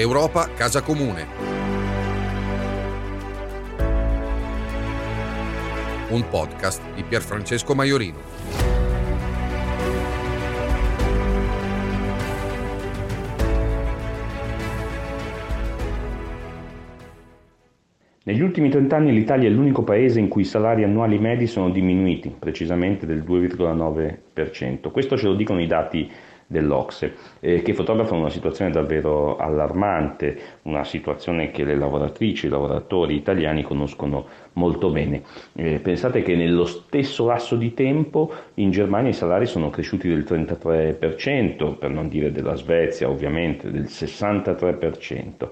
Europa Casa Comune. Un podcast di Pierfrancesco Maiorino. Negli ultimi 30 anni l'Italia è l'unico paese in cui i salari annuali medi sono diminuiti, precisamente del 2,9%. Questo ce lo dicono i dati dell'Ocse, eh, che fotografano una situazione davvero allarmante, una situazione che le lavoratrici i lavoratori italiani conoscono molto bene. Eh, pensate che nello stesso lasso di tempo in Germania i salari sono cresciuti del 33%, per non dire della Svezia ovviamente, del 63%.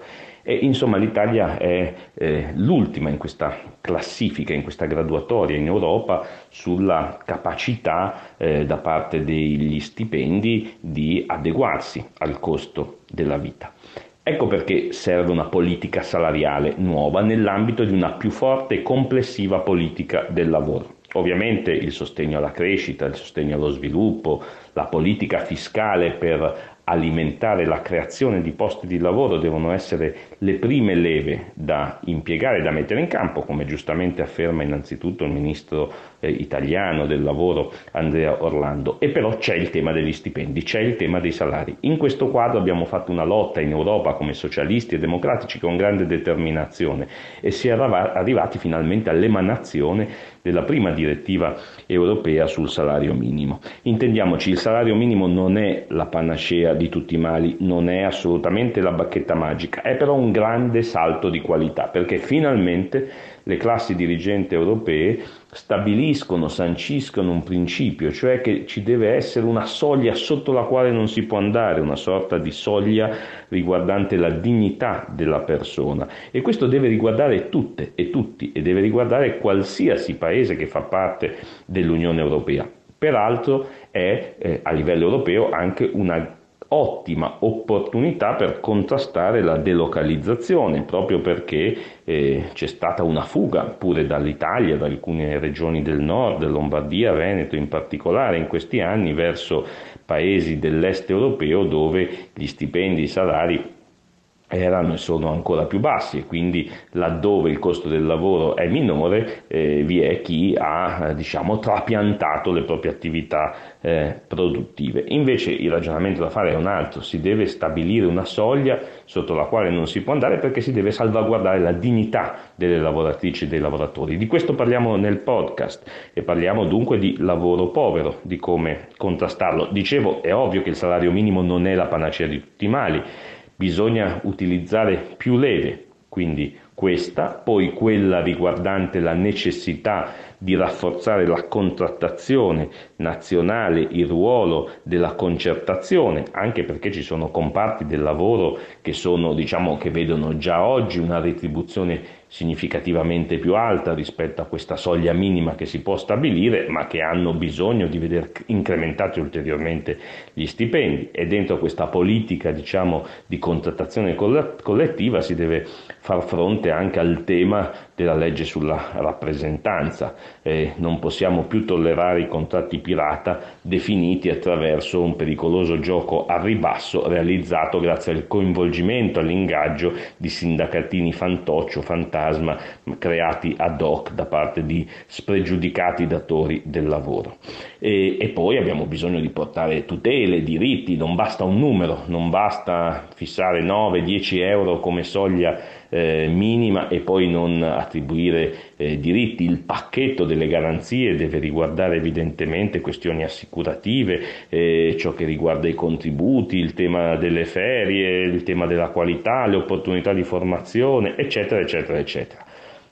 E, insomma l'Italia è eh, l'ultima in questa classifica, in questa graduatoria in Europa sulla capacità eh, da parte degli stipendi di adeguarsi al costo della vita. Ecco perché serve una politica salariale nuova nell'ambito di una più forte e complessiva politica del lavoro. Ovviamente il sostegno alla crescita, il sostegno allo sviluppo, la politica fiscale per alimentare la creazione di posti di lavoro devono essere le prime leve da impiegare e da mettere in campo, come giustamente afferma innanzitutto il ministro eh, italiano del lavoro Andrea Orlando. E però c'è il tema degli stipendi, c'è il tema dei salari. In questo quadro abbiamo fatto una lotta in Europa come socialisti e democratici con grande determinazione e si è arrivati finalmente all'emanazione della prima direttiva europea sul salario minimo. Intendiamoci, il salario minimo non è la panacea di tutti i mali, non è assolutamente la bacchetta magica, è però un grande salto di qualità perché finalmente le classi dirigenti europee stabiliscono, sanciscono un principio, cioè che ci deve essere una soglia sotto la quale non si può andare, una sorta di soglia riguardante la dignità della persona e questo deve riguardare tutte e tutti e deve riguardare qualsiasi paese che fa parte dell'Unione Europea. Peraltro è eh, a livello europeo anche una ottima opportunità per contrastare la delocalizzazione, proprio perché eh, c'è stata una fuga pure dall'Italia, da alcune regioni del nord, Lombardia, Veneto in particolare, in questi anni verso paesi dell'est europeo dove gli stipendi, i salari erano e sono ancora più bassi e quindi laddove il costo del lavoro è minore eh, vi è chi ha diciamo trapiantato le proprie attività eh, produttive. Invece il ragionamento da fare è un altro si deve stabilire una soglia sotto la quale non si può andare perché si deve salvaguardare la dignità delle lavoratrici e dei lavoratori. Di questo parliamo nel podcast e parliamo dunque di lavoro povero di come contrastarlo. Dicevo è ovvio che il salario minimo non è la panacea di tutti i mali bisogna utilizzare più leve, quindi questa, poi quella riguardante la necessità di rafforzare la contrattazione nazionale, il ruolo della concertazione, anche perché ci sono comparti del lavoro che, sono, diciamo, che vedono già oggi una retribuzione significativamente più alta rispetto a questa soglia minima che si può stabilire, ma che hanno bisogno di vedere incrementati ulteriormente gli stipendi. E dentro questa politica diciamo, di contrattazione collettiva si deve far fronte anche al tema della legge sulla rappresentanza. Eh, non possiamo più tollerare i contratti pirata definiti attraverso un pericoloso gioco a ribasso realizzato grazie al coinvolgimento, all'ingaggio di sindacatini fantoccio, fantasma creati ad hoc da parte di spregiudicati datori del lavoro. E, e poi abbiamo bisogno di portare tutele, diritti, non basta un numero, non basta fissare 9-10 euro come soglia eh, minima e poi non attribuire eh, diritti. Il pacchetto delle garanzie deve riguardare evidentemente questioni assicurative, eh, ciò che riguarda i contributi, il tema delle ferie, il tema della qualità, le opportunità di formazione, eccetera, eccetera, eccetera.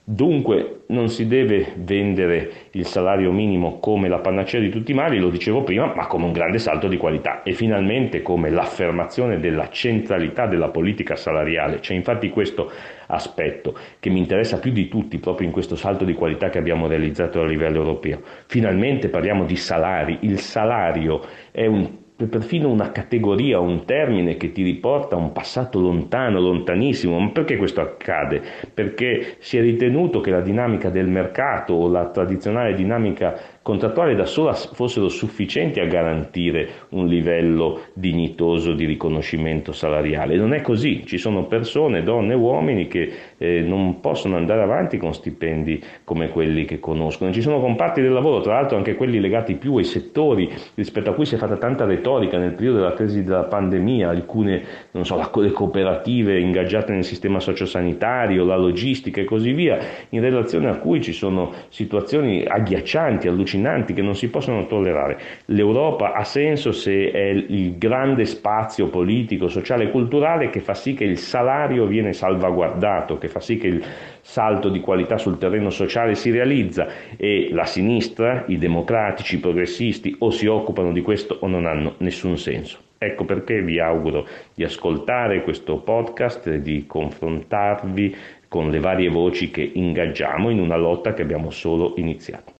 Dunque non si deve vendere il salario minimo come la panacea di tutti i mali, lo dicevo prima, ma come un grande salto di qualità e finalmente come l'affermazione della centralità della politica salariale. C'è infatti questo aspetto che mi interessa più di tutti proprio in questo salto di qualità che abbiamo realizzato a livello europeo. Finalmente parliamo di salari, il salario è un perfino una categoria, un termine che ti riporta a un passato lontano, lontanissimo. Ma perché questo accade? Perché si è ritenuto che la dinamica del mercato o la tradizionale dinamica contrattuali da sola fossero sufficienti a garantire un livello dignitoso di riconoscimento salariale. Non è così, ci sono persone, donne e uomini che eh, non possono andare avanti con stipendi come quelli che conoscono. Ci sono comparti del lavoro, tra l'altro anche quelli legati più ai settori rispetto a cui si è fatta tanta retorica nel periodo della crisi della pandemia, alcune, non so, le cooperative ingaggiate nel sistema sociosanitario, la logistica e così via, in relazione a cui ci sono situazioni agghiaccianti, allucinanti che non si possono tollerare. L'Europa ha senso se è il grande spazio politico, sociale e culturale che fa sì che il salario viene salvaguardato, che fa sì che il salto di qualità sul terreno sociale si realizza e la sinistra, i democratici, i progressisti o si occupano di questo o non hanno nessun senso. Ecco perché vi auguro di ascoltare questo podcast e di confrontarvi con le varie voci che ingaggiamo in una lotta che abbiamo solo iniziato.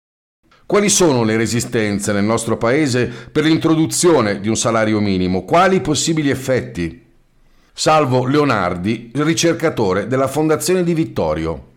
Quali sono le resistenze nel nostro Paese per l'introduzione di un salario minimo? Quali possibili effetti? Salvo Leonardi, ricercatore della Fondazione di Vittorio.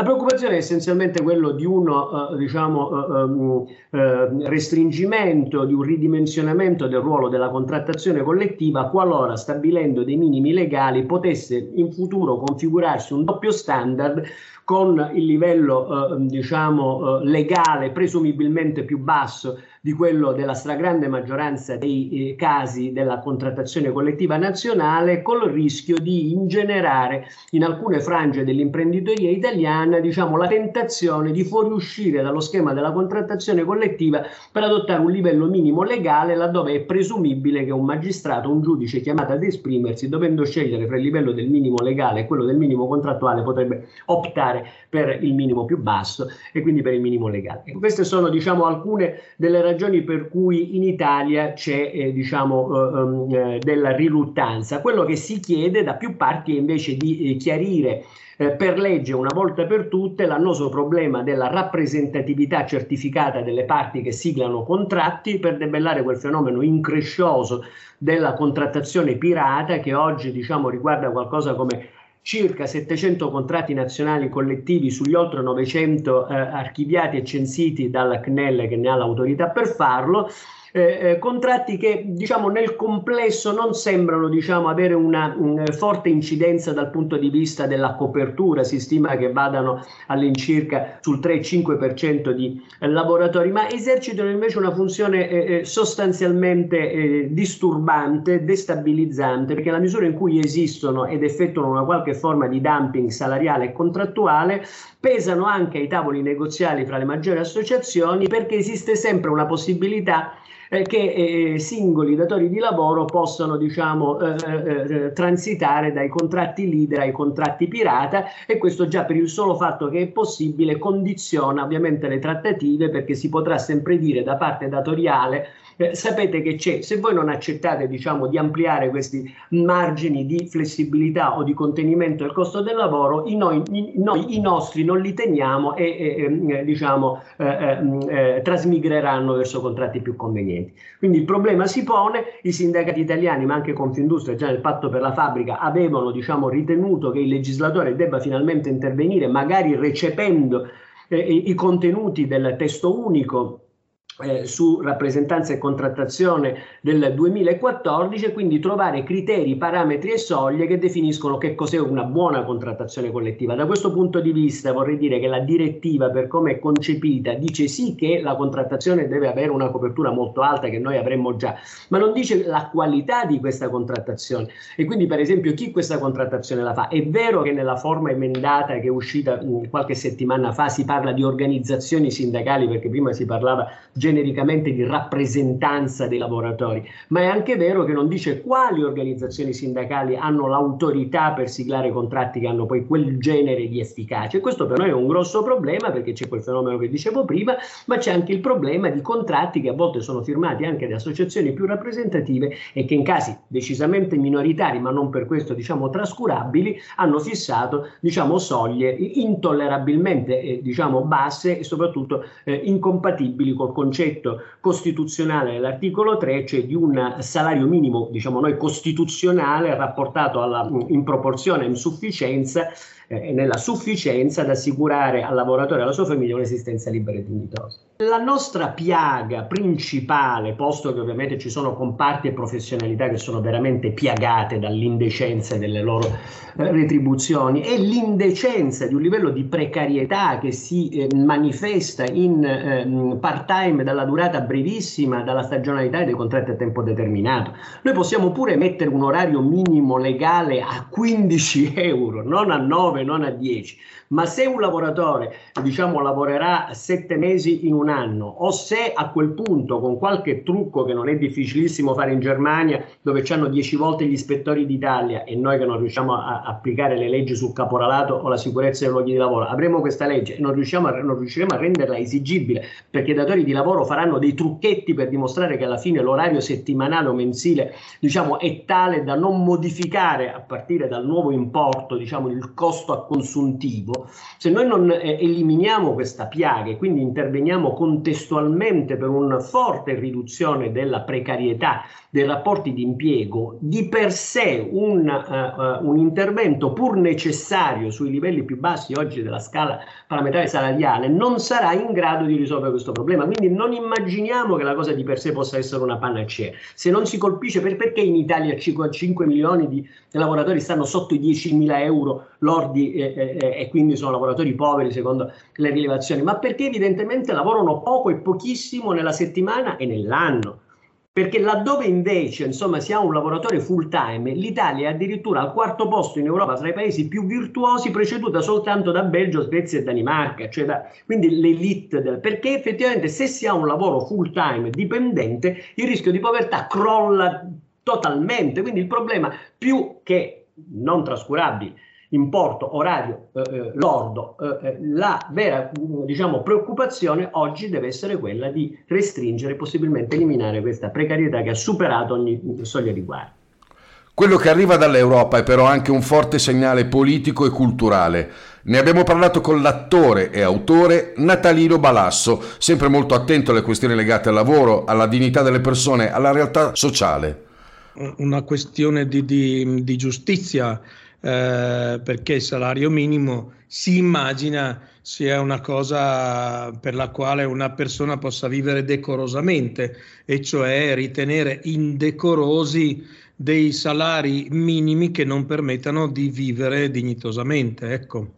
La preoccupazione è essenzialmente quello di uno eh, diciamo, eh, eh, restringimento, di un ridimensionamento del ruolo della contrattazione collettiva qualora stabilendo dei minimi legali potesse in futuro configurarsi un doppio standard con il livello eh, diciamo, eh, legale presumibilmente più basso di quello della stragrande maggioranza dei eh, casi della contrattazione collettiva nazionale, col rischio di ingenerare in alcune frange dell'imprenditoria italiana diciamo, la tentazione di fuoriuscire dallo schema della contrattazione collettiva per adottare un livello minimo legale laddove è presumibile che un magistrato, un giudice chiamato ad esprimersi, dovendo scegliere fra il livello del minimo legale e quello del minimo contrattuale, potrebbe optare per il minimo più basso e quindi per il minimo legale. Ecco, queste sono diciamo, alcune delle ragioni ragioni per cui in Italia c'è eh, diciamo, eh, ehm, eh, della riluttanza. Quello che si chiede da più parti è invece di eh, chiarire eh, per legge una volta per tutte l'annoso problema della rappresentatività certificata delle parti che siglano contratti per debellare quel fenomeno increscioso della contrattazione pirata che oggi diciamo, riguarda qualcosa come circa 700 contratti nazionali collettivi sugli oltre 900 eh, archiviati e censiti dalla CNEL che ne ha l'autorità per farlo eh, eh, contratti che diciamo nel complesso non sembrano diciamo, avere una um, forte incidenza dal punto di vista della copertura, si stima che vadano all'incirca sul 3-5% di eh, lavoratori, ma esercitano invece una funzione eh, eh sostanzialmente eh, disturbante, destabilizzante, perché nella misura in cui esistono ed effettuano una qualche forma di dumping salariale e contrattuale, pesano anche ai tavoli negoziali fra le maggiori associazioni perché esiste sempre una possibilità eh, che eh, singoli datori di lavoro possano diciamo, eh, eh, eh, transitare dai contratti leader ai contratti pirata e questo già per il solo fatto che è possibile condiziona ovviamente le trattative perché si potrà sempre dire da parte datoriale eh, sapete che c'è, se voi non accettate diciamo, di ampliare questi margini di flessibilità o di contenimento del costo del lavoro, i, noi, i, noi, i nostri non li teniamo e, e eh, diciamo, eh, eh, trasmigreranno verso contratti più convenienti. Quindi il problema si pone, i sindacati italiani, ma anche Confindustria, già nel patto per la fabbrica, avevano diciamo, ritenuto che il legislatore debba finalmente intervenire, magari recependo eh, i contenuti del testo unico eh, su rappresentanza e contrattazione del 2014 e quindi trovare criteri, parametri e soglie che definiscono che cos'è una buona contrattazione collettiva. Da questo punto di vista vorrei dire che la direttiva per come è concepita dice sì che la contrattazione deve avere una copertura molto alta che noi avremmo già, ma non dice la qualità di questa contrattazione e quindi per esempio chi questa contrattazione la fa. È vero che nella forma emendata che è uscita mh, qualche settimana fa si parla di organizzazioni sindacali perché prima si parlava genericamente di rappresentanza dei lavoratori, ma è anche vero che non dice quali organizzazioni sindacali hanno l'autorità per siglare contratti che hanno poi quel genere di efficacia. E questo per noi è un grosso problema perché c'è quel fenomeno che dicevo prima, ma c'è anche il problema di contratti che a volte sono firmati anche da associazioni più rappresentative e che in casi decisamente minoritari, ma non per questo diciamo trascurabili, hanno fissato diciamo soglie intollerabilmente eh, diciamo basse e soprattutto eh, incompatibili col concetto concetto costituzionale dell'articolo 3, cioè di un salario minimo, diciamo noi, costituzionale rapportato alla, in proporzione a insufficienza eh, nella sufficienza ad assicurare al lavoratore e alla sua famiglia un'esistenza libera e dignitosa. La nostra piaga principale, posto che ovviamente ci sono comparti e professionalità che sono veramente piagate dall'indecenza delle loro eh, retribuzioni, è l'indecenza di un livello di precarietà che si eh, manifesta in eh, part-time dalla durata brevissima, dalla stagionalità dei contratti a tempo determinato. Noi possiamo pure mettere un orario minimo legale a 15 euro, non a 9, non a 10 ma se un lavoratore diciamo lavorerà sette mesi in un anno o se a quel punto con qualche trucco che non è difficilissimo fare in Germania dove hanno dieci volte gli ispettori d'Italia e noi che non riusciamo a applicare le leggi sul caporalato o la sicurezza dei luoghi di lavoro avremo questa legge e non, a, non riusciremo a renderla esigibile perché i datori di lavoro faranno dei trucchetti per dimostrare che alla fine l'orario settimanale o mensile diciamo è tale da non modificare a partire dal nuovo importo diciamo il costo a consuntivo se noi non eh, eliminiamo questa piaga e quindi interveniamo contestualmente per una forte riduzione della precarietà dei rapporti di impiego, di per sé un, uh, un intervento pur necessario sui livelli più bassi oggi della scala parametrale salariale non sarà in grado di risolvere questo problema. Quindi non immaginiamo che la cosa di per sé possa essere una panacea. Se non si colpisce, per, perché in Italia 5, 5 milioni di lavoratori stanno sotto i 10 mila euro lordi eh, eh, e quindi sono lavoratori poveri secondo le rilevazioni? Ma perché evidentemente lavorano poco e pochissimo nella settimana e nell'anno. Perché laddove invece insomma, si ha un lavoratore full time, l'Italia è addirittura al quarto posto in Europa tra i paesi più virtuosi, preceduta soltanto da Belgio, Svezia e Danimarca, cioè da, quindi l'elite del, perché effettivamente se si ha un lavoro full time dipendente, il rischio di povertà crolla totalmente. Quindi il problema più che non trascurabile importo orario eh, eh, lordo, eh, eh, la vera diciamo, preoccupazione oggi deve essere quella di restringere, possibilmente eliminare questa precarietà che ha superato ogni soglia di guardia. Quello che arriva dall'Europa è però anche un forte segnale politico e culturale. Ne abbiamo parlato con l'attore e autore Natalino Balasso, sempre molto attento alle questioni legate al lavoro, alla dignità delle persone, alla realtà sociale. Una questione di, di, di giustizia eh, perché il salario minimo si immagina sia una cosa per la quale una persona possa vivere decorosamente, e cioè ritenere indecorosi dei salari minimi che non permettano di vivere dignitosamente. Ecco.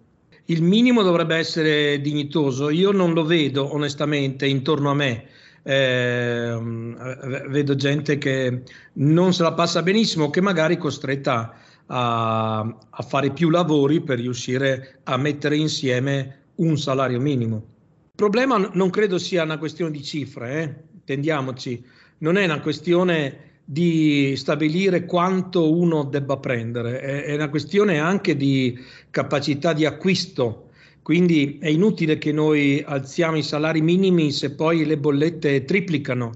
Il minimo dovrebbe essere dignitoso, io non lo vedo onestamente intorno a me. Eh, vedo gente che non se la passa benissimo, che magari è costretta a, a fare più lavori per riuscire a mettere insieme un salario minimo. Il problema non credo sia una questione di cifre, eh? intendiamoci, non è una questione di stabilire quanto uno debba prendere, è una questione anche di capacità di acquisto. Quindi è inutile che noi alziamo i salari minimi se poi le bollette triplicano.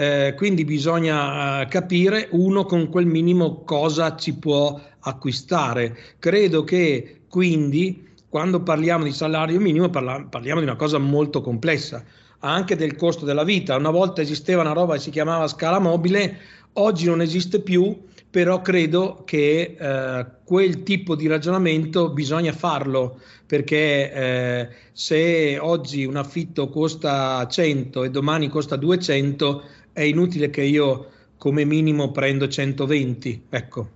Eh, quindi bisogna eh, capire uno con quel minimo cosa ci può acquistare. Credo che quindi quando parliamo di salario minimo parla- parliamo di una cosa molto complessa, anche del costo della vita. Una volta esisteva una roba che si chiamava scala mobile, oggi non esiste più, però credo che eh, quel tipo di ragionamento bisogna farlo perché eh, se oggi un affitto costa 100 e domani costa 200 è inutile che io come minimo prendo 120, ecco.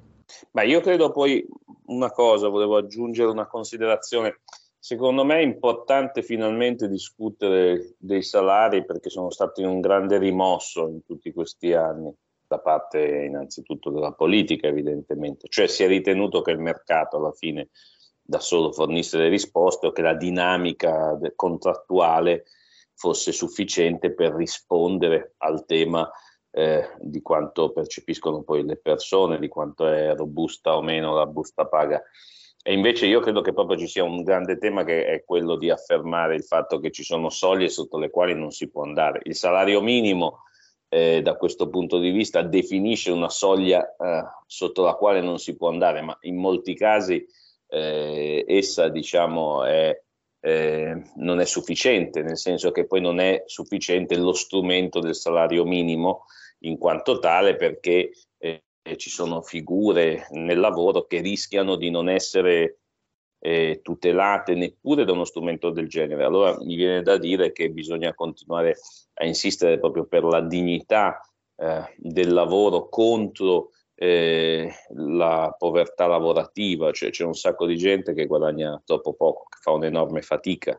Ma io credo poi una cosa, volevo aggiungere una considerazione. Secondo me è importante finalmente discutere dei salari perché sono stati un grande rimosso in tutti questi anni da parte innanzitutto della politica evidentemente, cioè si è ritenuto che il mercato alla fine da solo fornisse le risposte o che la dinamica contrattuale fosse sufficiente per rispondere al tema eh, di quanto percepiscono poi le persone, di quanto è robusta o meno la busta paga. E invece io credo che proprio ci sia un grande tema che è quello di affermare il fatto che ci sono soglie sotto le quali non si può andare. Il salario minimo eh, da questo punto di vista definisce una soglia eh, sotto la quale non si può andare, ma in molti casi eh, essa diciamo è eh, non è sufficiente, nel senso che poi non è sufficiente lo strumento del salario minimo in quanto tale perché eh, ci sono figure nel lavoro che rischiano di non essere eh, tutelate neppure da uno strumento del genere. Allora mi viene da dire che bisogna continuare a insistere proprio per la dignità eh, del lavoro contro eh, la povertà lavorativa, cioè c'è un sacco di gente che guadagna troppo poco, che fa un'enorme fatica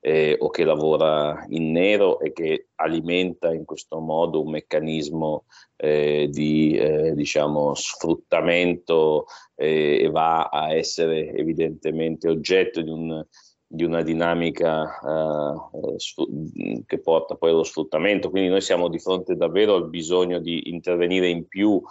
eh, o che lavora in nero e che alimenta in questo modo un meccanismo eh, di eh, diciamo, sfruttamento eh, e va a essere evidentemente oggetto di, un, di una dinamica eh, che porta poi allo sfruttamento. Quindi noi siamo di fronte davvero al bisogno di intervenire in più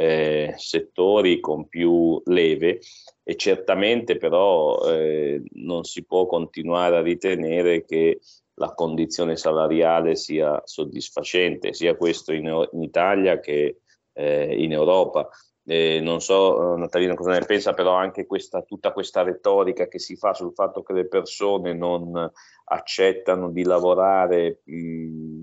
eh, settori con più leve e certamente però eh, non si può continuare a ritenere che la condizione salariale sia soddisfacente, sia questo in, in Italia che eh, in Europa. Eh, non so Natalina cosa ne pensa, però anche questa, tutta questa retorica che si fa sul fatto che le persone non accettano di lavorare mh,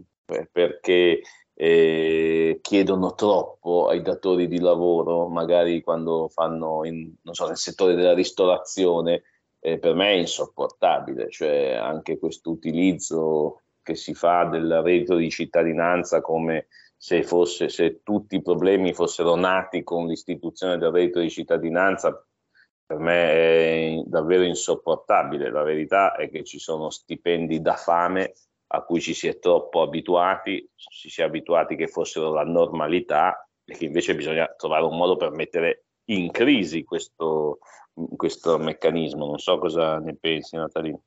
perché eh, chiedono troppo ai datori di lavoro, magari quando fanno in, so, nel settore della ristorazione, eh, per me è insopportabile, cioè anche questo utilizzo che si fa del reddito di cittadinanza come se, fosse, se tutti i problemi fossero nati con l'istituzione del reddito di cittadinanza, per me è davvero insopportabile. La verità è che ci sono stipendi da fame a cui ci si è troppo abituati, ci si è abituati che fossero la normalità e che invece bisogna trovare un modo per mettere in crisi questo, questo meccanismo. Non so cosa ne pensi Natalino.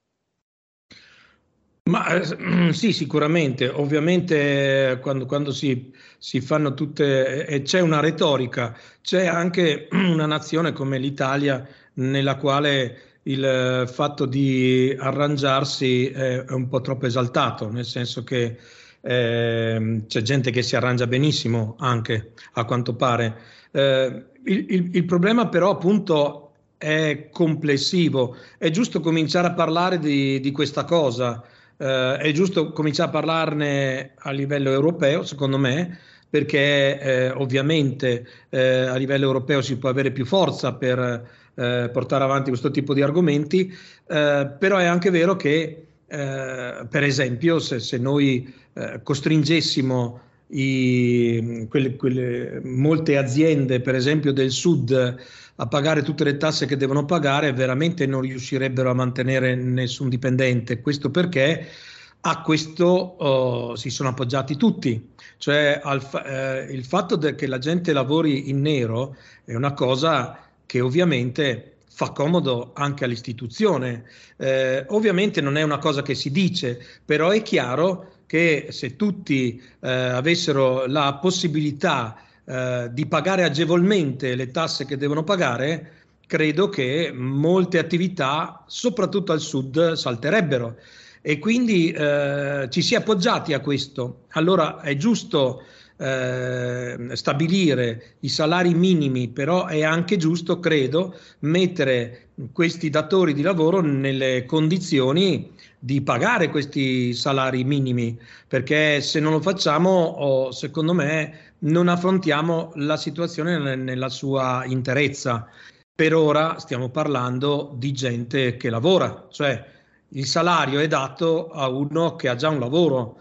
Ma eh, sì, sicuramente. Ovviamente quando, quando si, si, fanno tutte... e c'è una retorica, c'è anche una nazione come l'Italia nella quale il eh, fatto di arrangiarsi è un po' troppo esaltato, nel senso che eh, c'è gente che si arrangia benissimo anche, a quanto pare. Eh, il, il, il, problema però appunto è complessivo, è giusto cominciare a parlare di, di questa cosa, eh, è giusto cominciare a parlarne a livello europeo, secondo me, perché eh, ovviamente eh, a livello europeo si può avere più forza per eh, portare avanti questo tipo di argomenti, eh, però è anche vero che, eh, per esempio, se, se noi eh, costringessimo i, quelle, quelle, molte aziende, per esempio del sud, a pagare tutte le tasse che devono pagare, veramente non riuscirebbero a mantenere nessun dipendente. Questo perché a questo oh, si sono appoggiati tutti, cioè al, eh, il fatto che la gente lavori in nero è una cosa che ovviamente fa comodo anche all'istituzione. Eh, ovviamente non è una cosa che si dice, però è chiaro che se tutti eh, avessero la possibilità eh, di pagare agevolmente le tasse che devono pagare, credo che molte attività, soprattutto al sud, salterebbero. E quindi eh, ci si è appoggiati a questo. Allora è giusto eh, stabilire i salari minimi, però è anche giusto, credo, mettere questi datori di lavoro nelle condizioni di pagare questi salari minimi, perché se non lo facciamo, oh, secondo me, non affrontiamo la situazione nella sua interezza. Per ora stiamo parlando di gente che lavora, cioè il salario è dato a uno che ha già un lavoro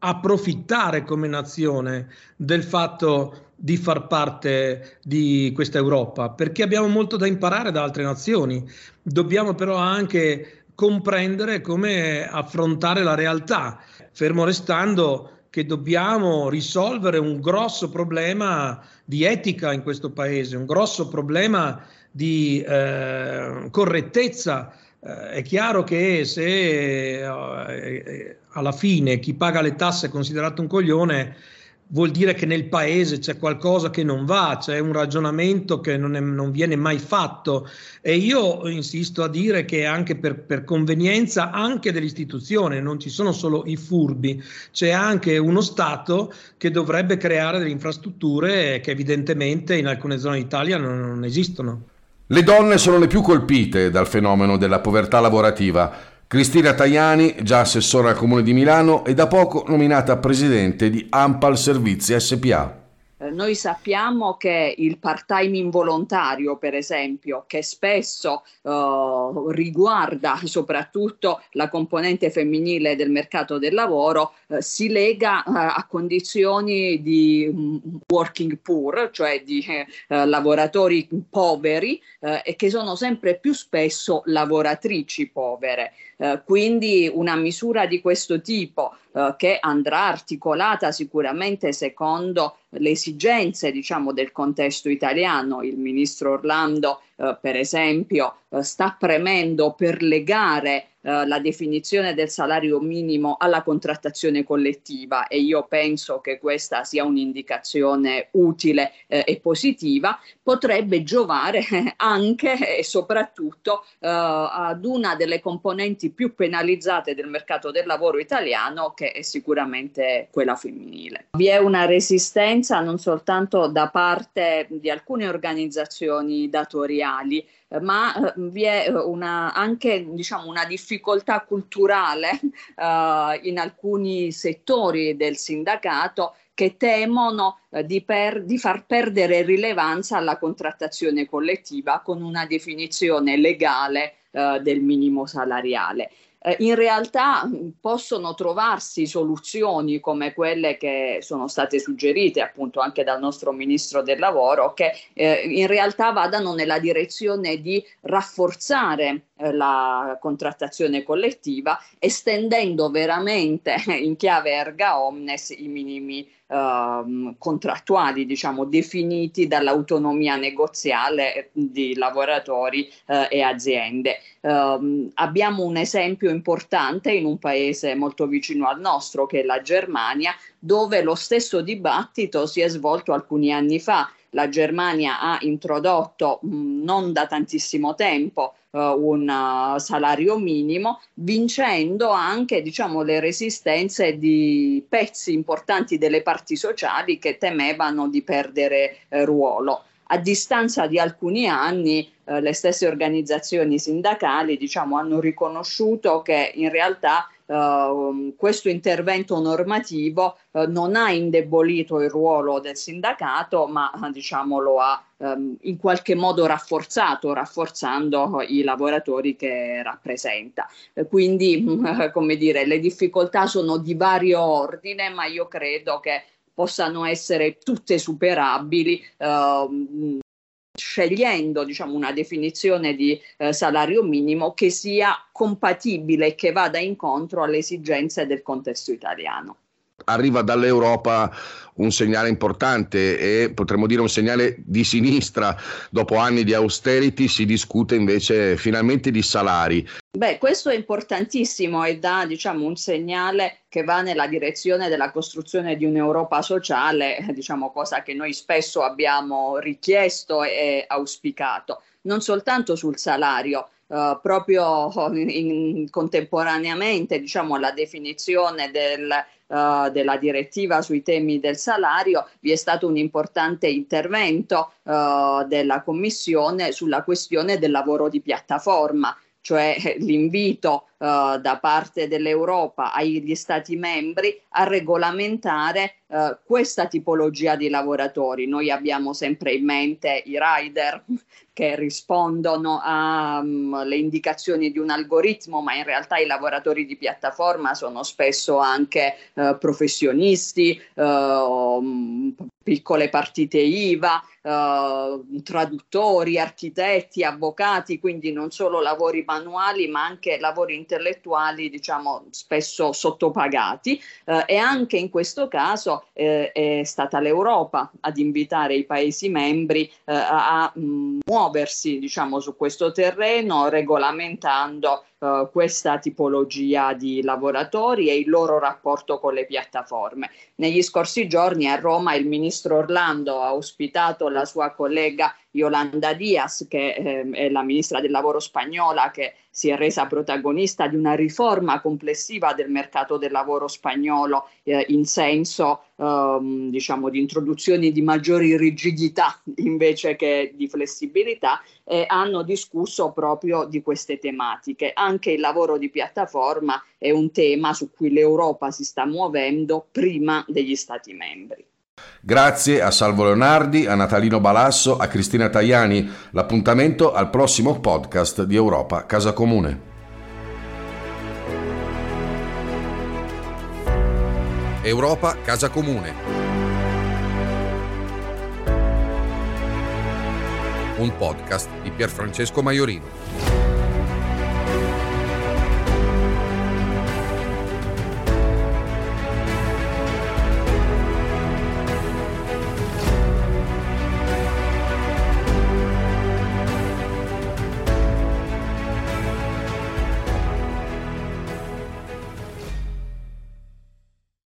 approfittare come nazione del fatto di far parte di questa Europa, perché abbiamo molto da imparare da altre nazioni. Dobbiamo però anche comprendere come affrontare la realtà, fermo restando che dobbiamo risolvere un grosso problema di etica in questo paese, un grosso problema di eh, correttezza eh, è chiaro che se eh, eh, alla fine chi paga le tasse è considerato un coglione, vuol dire che nel paese c'è qualcosa che non va, c'è un ragionamento che non, è, non viene mai fatto e io insisto a dire che anche per, per, convenienza anche dell'istituzione non ci sono solo i furbi, c'è anche uno Stato che dovrebbe creare delle infrastrutture che evidentemente in alcune zone d'Italia non, non esistono. Le donne sono le più colpite dal fenomeno della povertà lavorativa. Cristina Tajani, già assessora al Comune di Milano e da poco nominata presidente di Ampal Servizi SPA. Eh, Eh, noi sappiamo che il part-time involontario, per esempio, che spesso uh, riguarda soprattutto la componente femminile del mercato del lavoro, uh, si lega uh, a condizioni di um, working poor, cioè di lavoratori poveri e che sono sempre più spesso lavoratrici povere. Quindi una misura di questo tipo che andrà articolata sicuramente secondo le esigenze diciamo, del contesto italiano. Il ministro Orlando, eh, per esempio, eh, sta premendo per legare eh, la definizione del salario minimo alla contrattazione collettiva e io penso che questa sia un'indicazione utile eh, e positiva, potrebbe giovare anche e soprattutto eh, ad una delle componenti più penalizzate del mercato del lavoro italiano che è sicuramente quella femminile. Vi è una resistenza non soltanto da parte di alcune organizzazioni datoriali, ma eh, vi è una, anche diciamo, una difficoltà culturale uh, in alcuni settori del sindacato che temono uh, di, per, di, far perdere rilevanza alla contrattazione collettiva con una definizione legale uh, del minimo salariale eh, in realtà mm, possono trovarsi soluzioni come quelle che sono state suggerite appunto anche dal nostro ministro del lavoro che eh, in realtà vadano nella direzione di rafforzare eh, la contrattazione collettiva estendendo veramente in chiave erga omnes i minimi Uh, contrattuali, diciamo, definiti dall'autonomia negoziale di lavoratori uh, e aziende. Uh, abbiamo un esempio importante in un paese molto vicino al nostro, che è la Germania, dove lo stesso dibattito si è svolto alcuni anni fa. La Germania ha introdotto mh, non da tantissimo tempo uh, un uh, salario minimo, vincendo anche diciamo, le resistenze di pezzi importanti delle parti sociali che temevano di perdere uh, ruolo. A distanza di alcuni anni eh, le stesse organizzazioni sindacali diciamo, hanno riconosciuto che in realtà Uh, questo intervento normativo uh, non ha indebolito il ruolo del sindacato, ma diciamo, lo ha um, in qualche modo rafforzato, rafforzando i lavoratori che rappresenta. Quindi, come dire, le difficoltà sono di vario ordine, ma io credo che possano essere tutte superabili. Uh, scegliendo diciamo, una definizione di eh, salario minimo che sia compatibile e che vada incontro alle esigenze del contesto italiano arriva dall'Europa un segnale importante e potremmo dire un segnale di sinistra. Dopo anni di austerity si discute invece finalmente di salari. Beh, questo è importantissimo e dà diciamo, un segnale che va nella direzione della costruzione di un'Europa sociale, diciamo, cosa che noi spesso abbiamo richiesto e auspicato, non soltanto sul salario. Uh, proprio in, in, contemporaneamente diciamo, alla definizione del uh, della direttiva sui temi del salario, vi è stato un importante intervento uh, della Commissione sulla questione del lavoro di piattaforma cioè l'invito uh, da parte dell'Europa agli Stati membri a regolamentare uh, questa tipologia di lavoratori. Noi abbiamo sempre in mente i rider che rispondono alle um, indicazioni di un algoritmo, ma in realtà i lavoratori di piattaforma sono spesso anche uh, professionisti, um, piccole partite IVA, Uh, traduttori, architetti, avvocati, quindi non solo lavori manuali ma anche lavori intellettuali diciamo spesso sottopagati uh, e anche in questo caso eh, è stata l'Europa ad invitare i Paesi membri uh, a, muoversi diciamo su questo terreno regolamentando uh, questa tipologia di lavoratori e il loro rapporto con le piattaforme. Negli scorsi giorni a Roma il ministro Orlando ha ospitato la sua collega Yolanda Diaz, che eh, è la ministra del lavoro spagnola, che si è resa protagonista di una riforma complessiva del mercato del lavoro spagnolo eh, in senso ehm, diciamo di introduzione di maggiori rigidità invece che di flessibilità e hanno discusso proprio di queste tematiche. Anche il lavoro di piattaforma è un tema su cui l'Europa si sta muovendo prima degli Stati membri. Grazie a Salvo Leonardi, a Natalino Balasso, a Cristina Tajani. L'appuntamento al prossimo podcast di Europa Casa Comune. Europa Casa Comune. Un podcast di Pierfrancesco Maiorino.